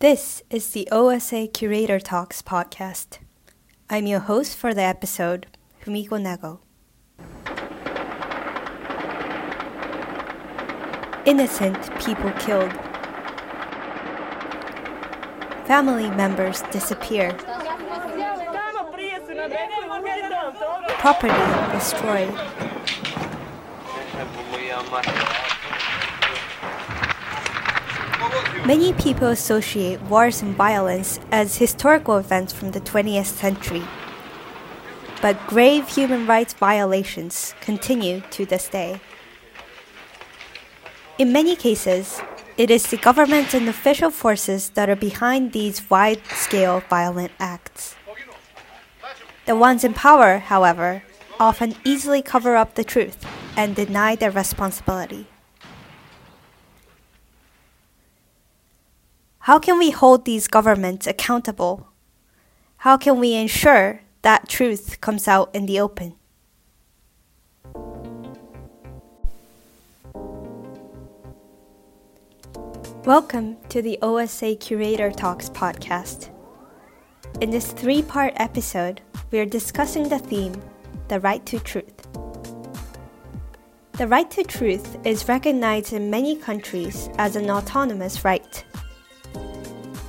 This is the OSA Curator Talks podcast. I'm your host for the episode, Fumiko Nago. Innocent people killed. Family members disappear. Property destroyed. Many people associate wars and violence as historical events from the 20th century. But grave human rights violations continue to this day. In many cases, it is the government and official forces that are behind these wide scale violent acts. The ones in power, however, often easily cover up the truth and deny their responsibility. How can we hold these governments accountable? How can we ensure that truth comes out in the open? Welcome to the OSA Curator Talks podcast. In this three part episode, we are discussing the theme the right to truth. The right to truth is recognized in many countries as an autonomous right.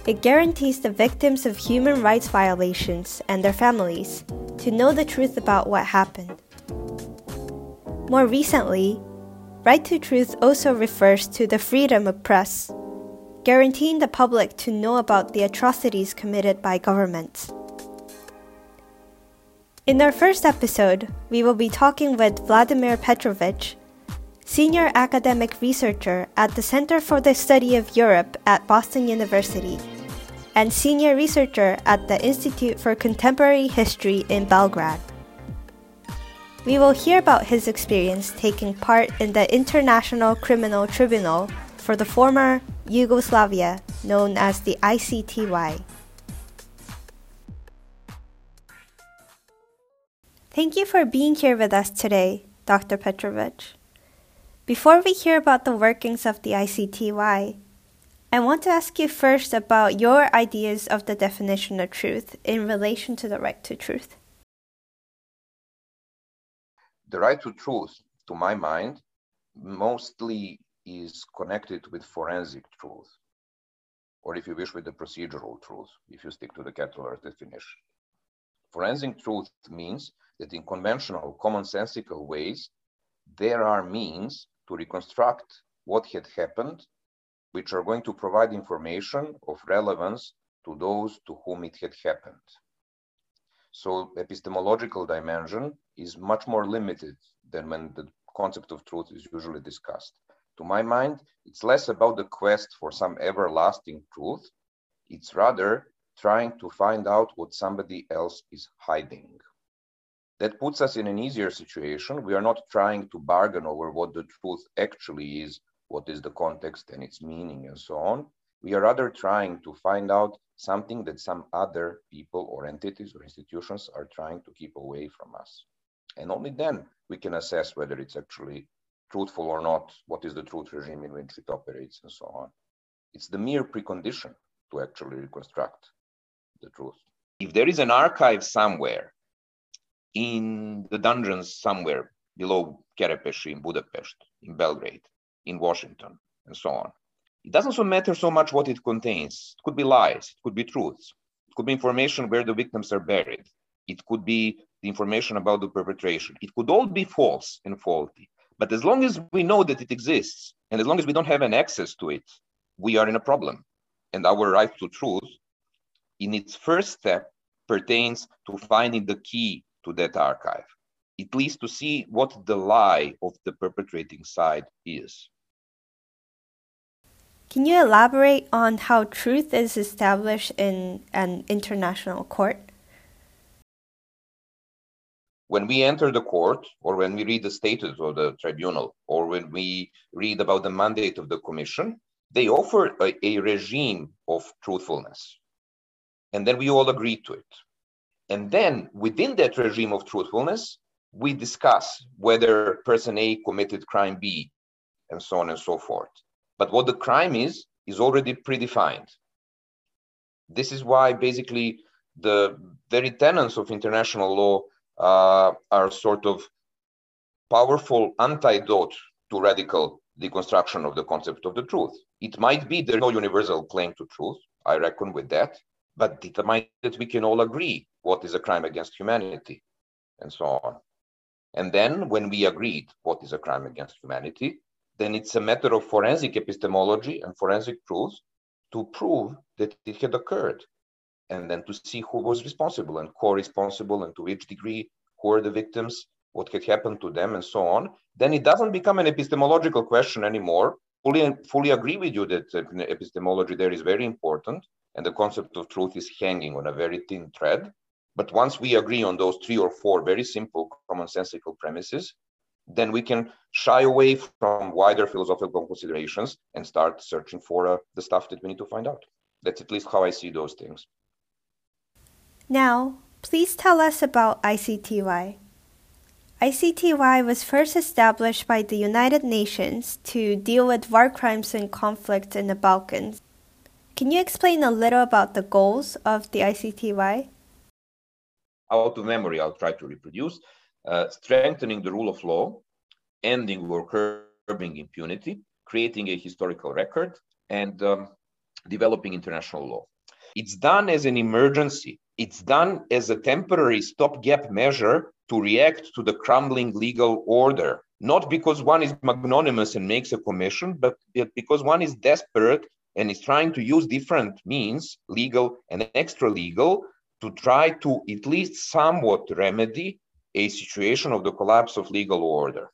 It guarantees the victims of human rights violations and their families to know the truth about what happened. More recently, right to truth also refers to the freedom of press, guaranteeing the public to know about the atrocities committed by governments. In our first episode, we will be talking with Vladimir Petrovich, senior academic researcher at the Center for the Study of Europe at Boston University and senior researcher at the Institute for Contemporary History in Belgrade. We will hear about his experience taking part in the International Criminal Tribunal for the former Yugoslavia, known as the ICTY. Thank you for being here with us today, Dr. Petrovich. Before we hear about the workings of the ICTY, I want to ask you first about your ideas of the definition of truth in relation to the right to truth. The right to truth, to my mind, mostly is connected with forensic truth, or if you wish, with the procedural truth, if you stick to the Kettler's definition. Forensic truth means that in conventional, commonsensical ways, there are means to reconstruct what had happened which are going to provide information of relevance to those to whom it had happened. So epistemological dimension is much more limited than when the concept of truth is usually discussed. To my mind, it's less about the quest for some everlasting truth. It's rather trying to find out what somebody else is hiding. That puts us in an easier situation. We are not trying to bargain over what the truth actually is what is the context and its meaning and so on. We are rather trying to find out something that some other people or entities or institutions are trying to keep away from us. And only then we can assess whether it's actually truthful or not, what is the truth regime in which it operates, and so on. It's the mere precondition to actually reconstruct the truth. If there is an archive somewhere in the dungeons somewhere below Kerepesi in Budapest, in Belgrade, in Washington, and so on. It doesn't so matter so much what it contains. It could be lies, it could be truths, it could be information where the victims are buried, it could be the information about the perpetration. It could all be false and faulty. But as long as we know that it exists, and as long as we don't have an access to it, we are in a problem. And our right to truth, in its first step, pertains to finding the key to that archive at least to see what the lie of the perpetrating side is. Can you elaborate on how truth is established in an international court? When we enter the court, or when we read the status of the tribunal, or when we read about the mandate of the commission, they offer a, a regime of truthfulness. And then we all agree to it. And then within that regime of truthfulness, we discuss whether person A committed crime B, and so on and so forth. But what the crime is, is already predefined. This is why basically the very tenets of international law uh, are sort of powerful antidote to radical deconstruction of the concept of the truth. It might be there's no universal claim to truth, I reckon with that, but it might that we can all agree what is a crime against humanity and so on. And then when we agreed what is a crime against humanity, then it's a matter of forensic epistemology and forensic truth to prove that it had occurred. And then to see who was responsible and co-responsible and to which degree who are the victims what had happened to them and so on. Then it doesn't become an epistemological question anymore. Fully fully agree with you that epistemology there is very important and the concept of truth is hanging on a very thin thread but once we agree on those three or four very simple commonsensical premises then we can shy away from wider philosophical considerations and start searching for uh, the stuff that we need to find out that's at least how i see those things now please tell us about icty ICTY was first established by the United Nations to deal with war crimes and conflict in the Balkans. Can you explain a little about the goals of the ICTY? Out of memory, I'll try to reproduce uh, strengthening the rule of law, ending or curbing impunity, creating a historical record, and um, developing international law. It's done as an emergency, it's done as a temporary stopgap measure to react to the crumbling legal order, not because one is magnanimous and makes a commission, but because one is desperate and is trying to use different means, legal and extra legal, to try to at least somewhat remedy a situation of the collapse of legal order.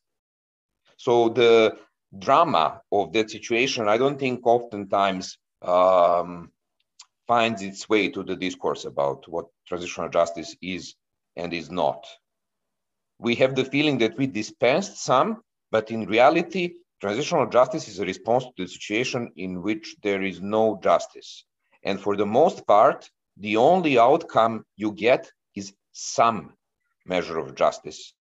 So the drama of that situation, I don't think oftentimes um, finds its way to the discourse about what transitional justice is and is not we have the feeling that we dispensed some, but in reality, transitional justice is a response to the situation in which there is no justice. And for the most part, the only outcome you get is some measure of justice,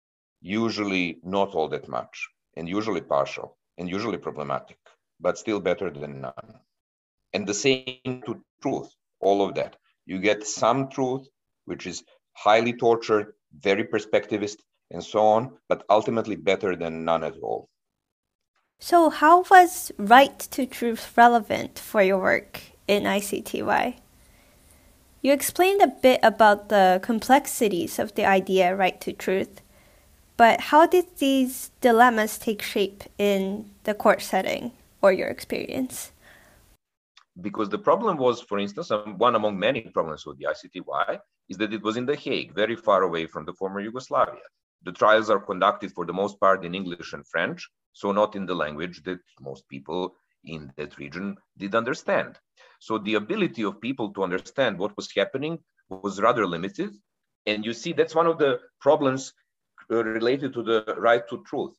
usually not all that much, and usually partial, and usually problematic, but still better than none. And the same to truth, all of that. You get some truth, which is highly tortured, very perspectivist, and so on, but ultimately better than none at all. So, how was right to truth relevant for your work in ICTY? You explained a bit about the complexities of the idea right to truth, but how did these dilemmas take shape in the court setting or your experience? Because the problem was, for instance, um, one among many problems with the ICTY is that it was in The Hague, very far away from the former Yugoslavia the trials are conducted for the most part in English and French, so not in the language that most people in that region did understand. So the ability of people to understand what was happening was rather limited. And you see, that's one of the problems uh, related to the right to truth.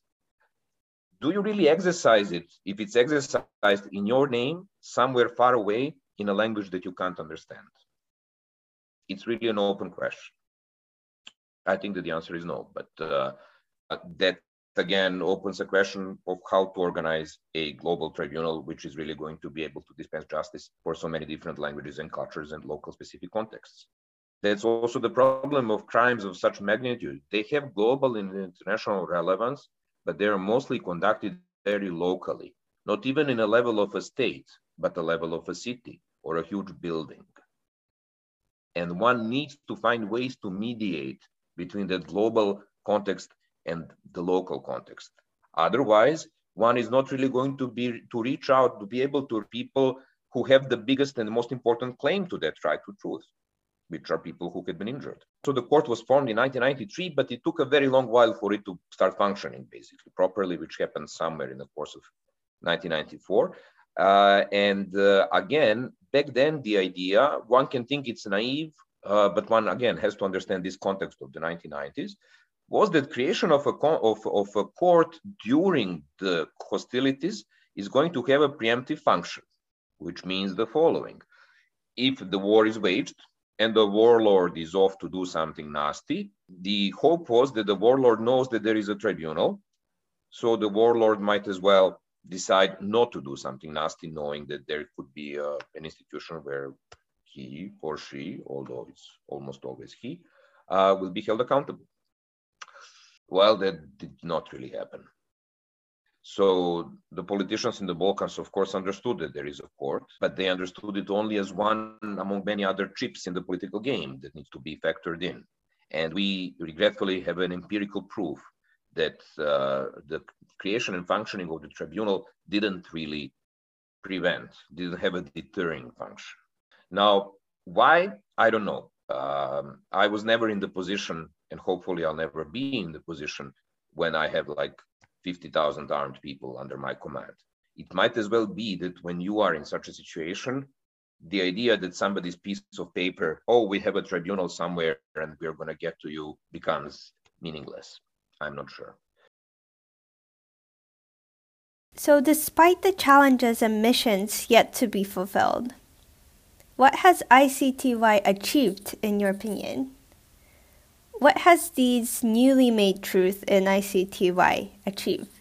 Do you really exercise it if it's exercised in your name somewhere far away in a language that you can't understand? It's really an open question. I think that the answer is no, but uh, that again opens a question of how to organize a global tribunal, which is really going to be able to dispense justice for so many different languages and cultures and local specific contexts. That's also the problem of crimes of such magnitude. They have global and international relevance, but they are mostly conducted very locally, not even in a level of a state, but a level of a city or a huge building. And one needs to find ways to mediate between the global context and the local context. Otherwise, one is not really going to be to reach out to be able to people who have the biggest and most important claim to that right to truth, which are people who had been injured. So the court was formed in 1993, but it took a very long while for it to start functioning basically properly, which happened somewhere in the course of 1994. Uh, and uh, again, back then, the idea, one can think it's naive uh, but one again has to understand this context of the 1990s, was that creation of a, of, of a court during the hostilities is going to have a preemptive function, which means the following. If the war is waged and the warlord is off to do something nasty, the hope was that the warlord knows that there is a tribunal, so the warlord might as well decide not to do something nasty, knowing that there could be uh, an institution where he or she, although it's almost always he, uh, will be held accountable. Well, that did not really happen. So the politicians in the Balkans, of course, understood that there is a court, but they understood it only as one among many other chips in the political game that needs to be factored in. And we regretfully have an empirical proof that uh, the creation and functioning of the tribunal didn't really prevent, didn't have a deterring function. Now, why? I don't know. Um, I was never in the position, and hopefully I'll never be in the position when I have like 50,000 armed people under my command. It might as well be that when you are in such a situation, the idea that somebody's piece of paper, oh, we have a tribunal somewhere and we're going to get to you, becomes meaningless. I'm not sure. So, despite the challenges and missions yet to be fulfilled, what has ICTY achieved, in your opinion? What has these newly made truth in ICTY achieved?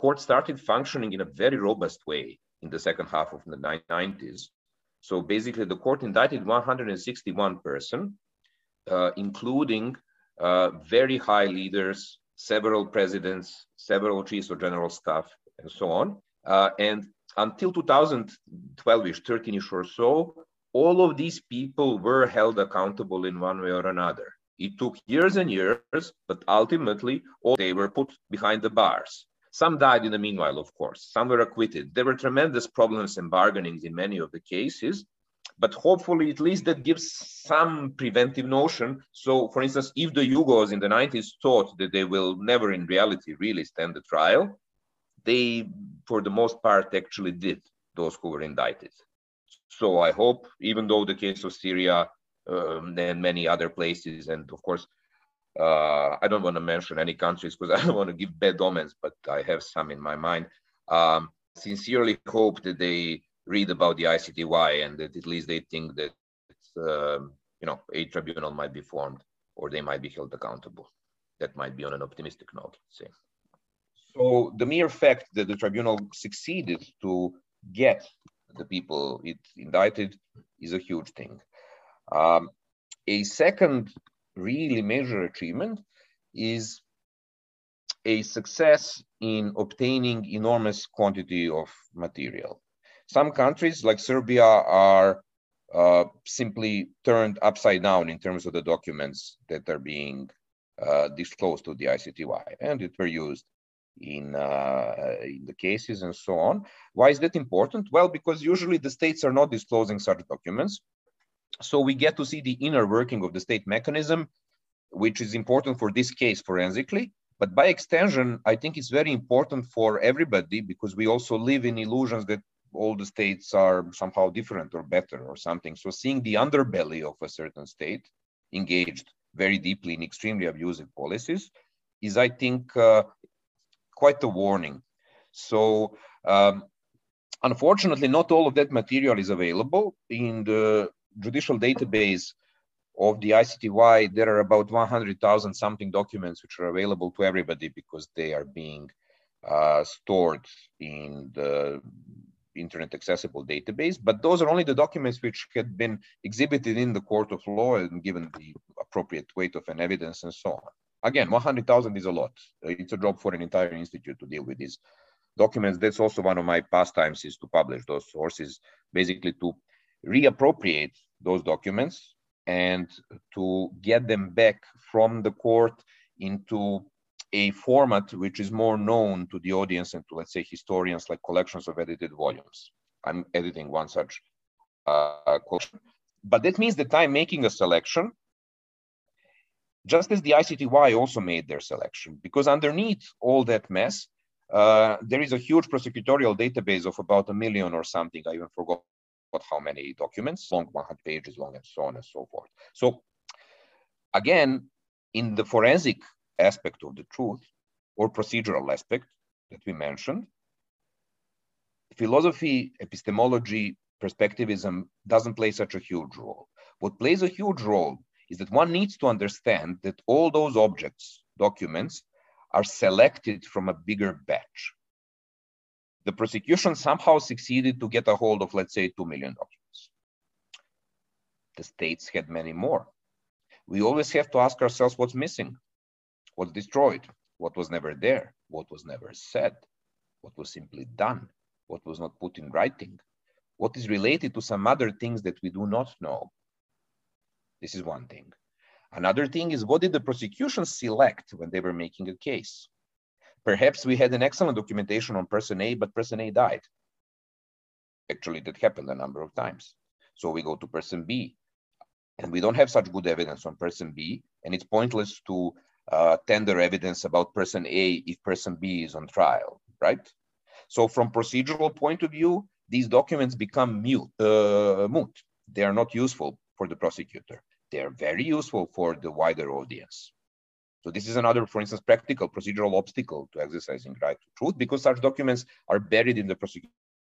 Court started functioning in a very robust way in the second half of the 90s. So basically, the court indicted 161 person, uh, including uh, very high leaders, several presidents, several chiefs of general staff, and so on. Uh, and until 2012ish, 13ish or so, all of these people were held accountable in one way or another. It took years and years, but ultimately, all they were put behind the bars. Some died in the meanwhile, of course. Some were acquitted. There were tremendous problems and bargainings in many of the cases, but hopefully, at least that gives some preventive notion. So, for instance, if the Yugos in the 90s thought that they will never in reality really stand the trial, they, for the most part, actually did, those who were indicted. So I hope, even though the case of Syria um, than many other places. And of course, uh, I don't want to mention any countries because I don't want to give bad omens, but I have some in my mind. Um, sincerely hope that they read about the ICTY and that at least they think that uh, you know a tribunal might be formed or they might be held accountable. That might be on an optimistic note. Say. So the mere fact that the tribunal succeeded to get the people it indicted is a huge thing. Um, a second really major achievement is a success in obtaining enormous quantity of material. Some countries like Serbia are uh, simply turned upside down in terms of the documents that are being uh, disclosed to the ICTY and it were used in, uh, in the cases and so on. Why is that important? Well, because usually the states are not disclosing such documents so we get to see the inner working of the state mechanism, which is important for this case forensically. But by extension, I think it's very important for everybody because we also live in illusions that all the states are somehow different or better or something. So seeing the underbelly of a certain state engaged very deeply in extremely abusive policies is, I think, uh, quite a warning. So um, unfortunately, not all of that material is available in the judicial database of the ICTY, there are about 100,000 something documents which are available to everybody because they are being uh, stored in the internet accessible database. But those are only the documents which had been exhibited in the court of law and given the appropriate weight of an evidence and so on. Again, 100,000 is a lot. It's a job for an entire institute to deal with these documents. That's also one of my pastimes is to publish those sources, basically to reappropriate those documents and to get them back from the court into a format which is more known to the audience and to, let's say, historians like collections of edited volumes. I'm editing one such uh, collection. But that means that I'm making a selection, just as the ICTY also made their selection, because underneath all that mess, uh, there is a huge prosecutorial database of about a million or something. I even forgot how many documents, long 100 pages long, and so on and so forth. So again, in the forensic aspect of the truth or procedural aspect that we mentioned, philosophy, epistemology, perspectivism doesn't play such a huge role. What plays a huge role is that one needs to understand that all those objects, documents, are selected from a bigger batch the prosecution somehow succeeded to get a hold of, let's say, 2 million documents. The states had many more. We always have to ask ourselves what's missing, what's destroyed, what was never there, what was never said, what was simply done, what was not put in writing, what is related to some other things that we do not know. This is one thing. Another thing is what did the prosecution select when they were making a case? Perhaps we had an excellent documentation on person A, but person A died. Actually, that happened a number of times. So we go to person B, and we don't have such good evidence on person B, and it's pointless to uh, tender evidence about person A if person B is on trial, right? So from procedural point of view, these documents become mute, uh, moot. They are not useful for the prosecutor. They are very useful for the wider audience. So this is another, for instance, practical procedural obstacle to exercising right to truth because such documents are buried in the prosecution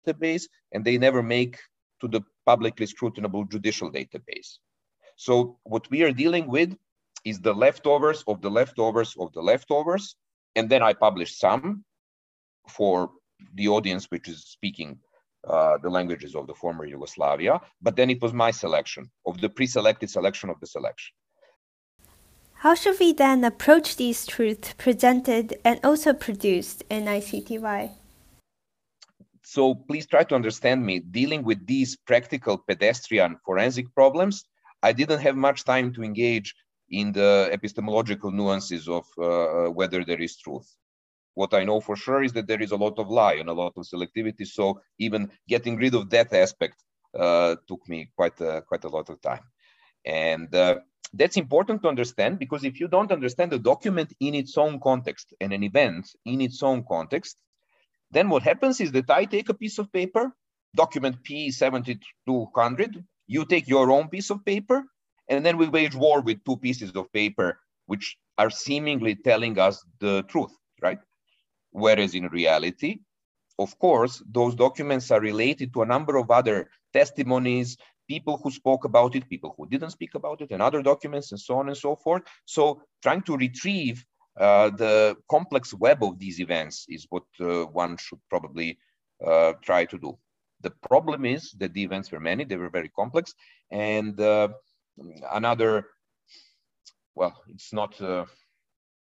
database and they never make to the publicly scrutinable judicial database. So what we are dealing with is the leftovers of the leftovers of the leftovers. And then I publish some for the audience which is speaking uh, the languages of the former Yugoslavia. But then it was my selection of the pre-selected selection of the selection. How should we then approach these truths presented and also produced in ICTY? So please try to understand me. Dealing with these practical pedestrian forensic problems, I didn't have much time to engage in the epistemological nuances of uh, uh, whether there is truth. What I know for sure is that there is a lot of lie and a lot of selectivity. So even getting rid of that aspect uh, took me quite a, quite a lot of time. And uh, that's important to understand because if you don't understand the document in its own context and an event in its own context, then what happens is that I take a piece of paper, document P7200, you take your own piece of paper, and then we wage war with two pieces of paper which are seemingly telling us the truth, right? Whereas in reality, of course, those documents are related to a number of other testimonies, people who spoke about it, people who didn't speak about it, and other documents, and so on and so forth. So trying to retrieve uh, the complex web of these events is what uh, one should probably uh, try to do. The problem is that the events were many, they were very complex, and uh, another, well, it's not, uh,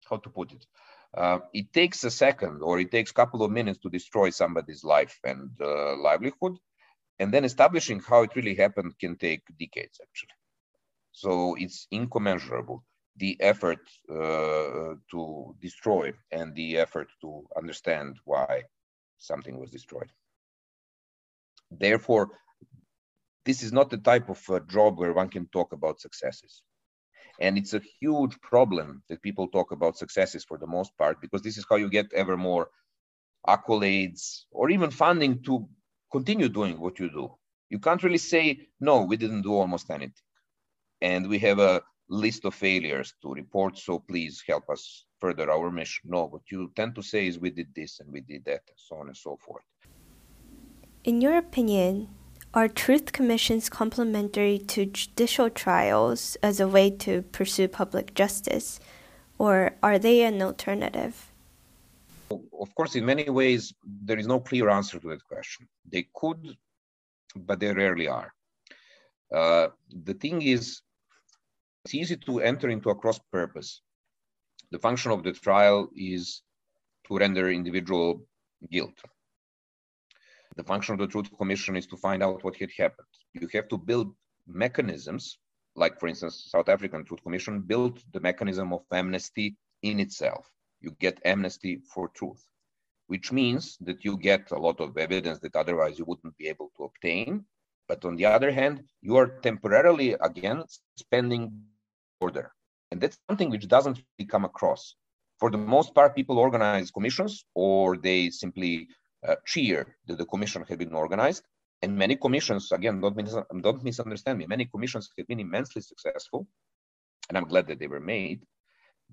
how to put it, uh, it takes a second or it takes a couple of minutes to destroy somebody's life and uh, livelihood and then establishing how it really happened can take decades actually. So it's incommensurable the effort uh, to destroy and the effort to understand why something was destroyed. Therefore this is not the type of uh, job where one can talk about successes. And it's a huge problem that people talk about successes for the most part because this is how you get ever more accolades or even funding to continue doing what you do. You can't really say, no, we didn't do almost anything. And we have a list of failures to report, so please help us further our mission. No, what you tend to say is we did this and we did that, and so on and so forth. In your opinion, are truth commissions complementary to judicial trials as a way to pursue public justice, or are they an alternative? Of course, in many ways, there is no clear answer to that question. They could, but they rarely are. Uh, the thing is, it's easy to enter into a cross purpose. The function of the trial is to render individual guilt. The function of the Truth Commission is to find out what had happened. You have to build mechanisms, like, for instance, South African Truth Commission built the mechanism of amnesty in itself you get amnesty for truth, which means that you get a lot of evidence that otherwise you wouldn't be able to obtain. But on the other hand, you are temporarily again spending order. And that's something which doesn't really come across. For the most part, people organize commissions or they simply uh, cheer that the commission had been organized. And many commissions, again, don't, mis- don't misunderstand me, many commissions have been immensely successful. And I'm glad that they were made.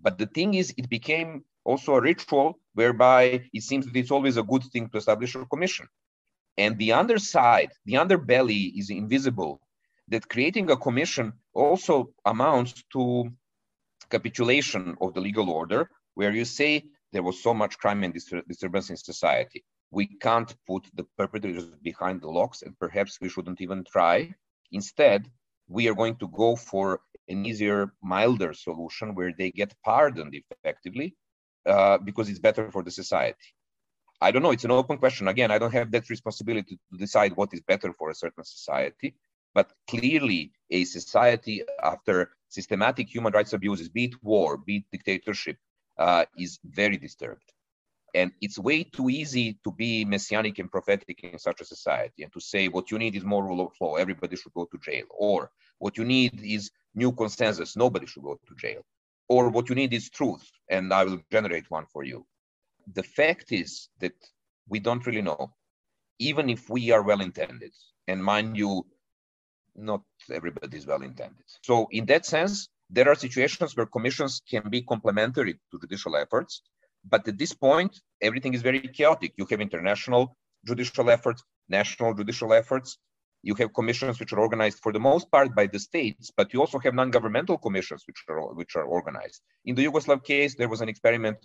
But the thing is, it became also a ritual whereby it seems that it's always a good thing to establish a commission. And the underside, the underbelly is invisible, that creating a commission also amounts to capitulation of the legal order, where you say there was so much crime and disturbance in society. We can't put the perpetrators behind the locks, and perhaps we shouldn't even try. Instead, we are going to go for an easier, milder solution where they get pardoned effectively uh, because it's better for the society. I don't know. It's an open question. Again, I don't have that responsibility to decide what is better for a certain society. But clearly, a society after systematic human rights abuses, be it war, be it dictatorship, uh, is very disturbed. And it's way too easy to be messianic and prophetic in such a society and to say what you need is more rule of law, everybody should go to jail. Or what you need is new consensus, nobody should go to jail. Or what you need is truth, and I will generate one for you. The fact is that we don't really know, even if we are well intended. And mind you, not everybody is well intended. So, in that sense, there are situations where commissions can be complementary to judicial efforts. But at this point, everything is very chaotic. You have international judicial efforts, national judicial efforts. You have commissions which are organized for the most part by the states, but you also have non-governmental commissions which are which are organized. In the Yugoslav case, there was an experiment,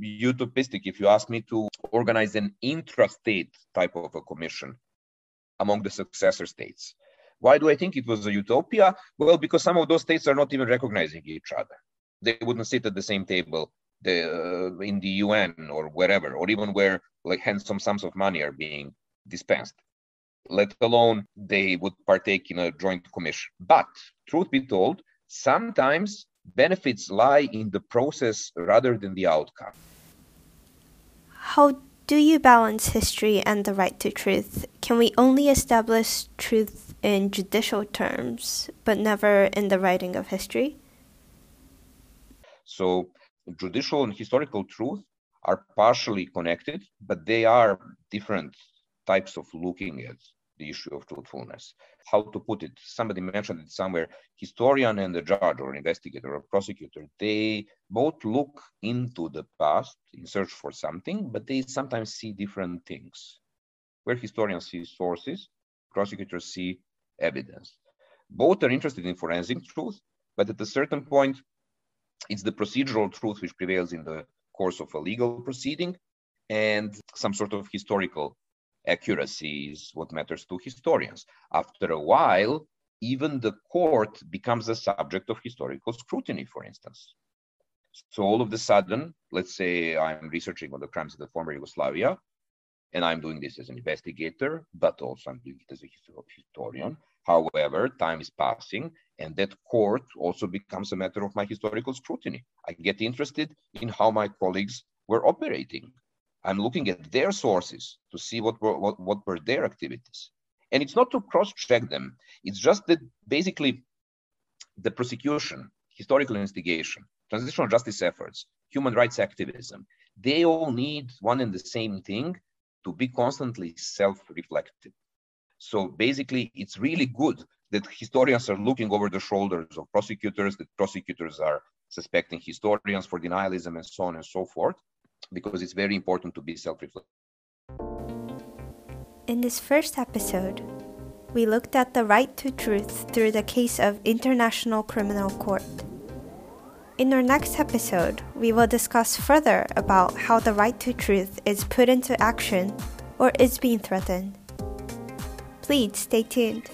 utopistic, if you ask me, to organize an intra-state type of a commission among the successor states. Why do I think it was a utopia? Well, because some of those states are not even recognizing each other. They wouldn't sit at the same table the, uh, in the UN or wherever, or even where like handsome sums of money are being dispensed, let alone they would partake in a joint commission. But truth be told, sometimes benefits lie in the process rather than the outcome. How do you balance history and the right to truth? Can we only establish truth in judicial terms, but never in the writing of history? So, judicial and historical truth are partially connected, but they are different types of looking at the issue of truthfulness. How to put it? Somebody mentioned it somewhere. Historian and the judge or investigator or prosecutor, they both look into the past in search for something, but they sometimes see different things. Where historians see sources, prosecutors see evidence. Both are interested in forensic truth, but at a certain point, it's the procedural truth which prevails in the course of a legal proceeding, and some sort of historical accuracy is what matters to historians. After a while, even the court becomes a subject of historical scrutiny, for instance. So all of a sudden, let's say I'm researching on the crimes of the former Yugoslavia, and I'm doing this as an investigator, but also I'm doing it as a historian. However, time is passing, and that court also becomes a matter of my historical scrutiny. I get interested in how my colleagues were operating. I'm looking at their sources to see what were, what, what were their activities. And it's not to cross check them, it's just that basically the prosecution, historical investigation, transitional justice efforts, human rights activism, they all need one and the same thing to be constantly self reflective. So basically, it's really good that historians are looking over the shoulders of prosecutors, that prosecutors are suspecting historians for denialism and so on and so forth, because it's very important to be self reflective. In this first episode, we looked at the right to truth through the case of International Criminal Court. In our next episode, we will discuss further about how the right to truth is put into action or is being threatened. Please stay tuned.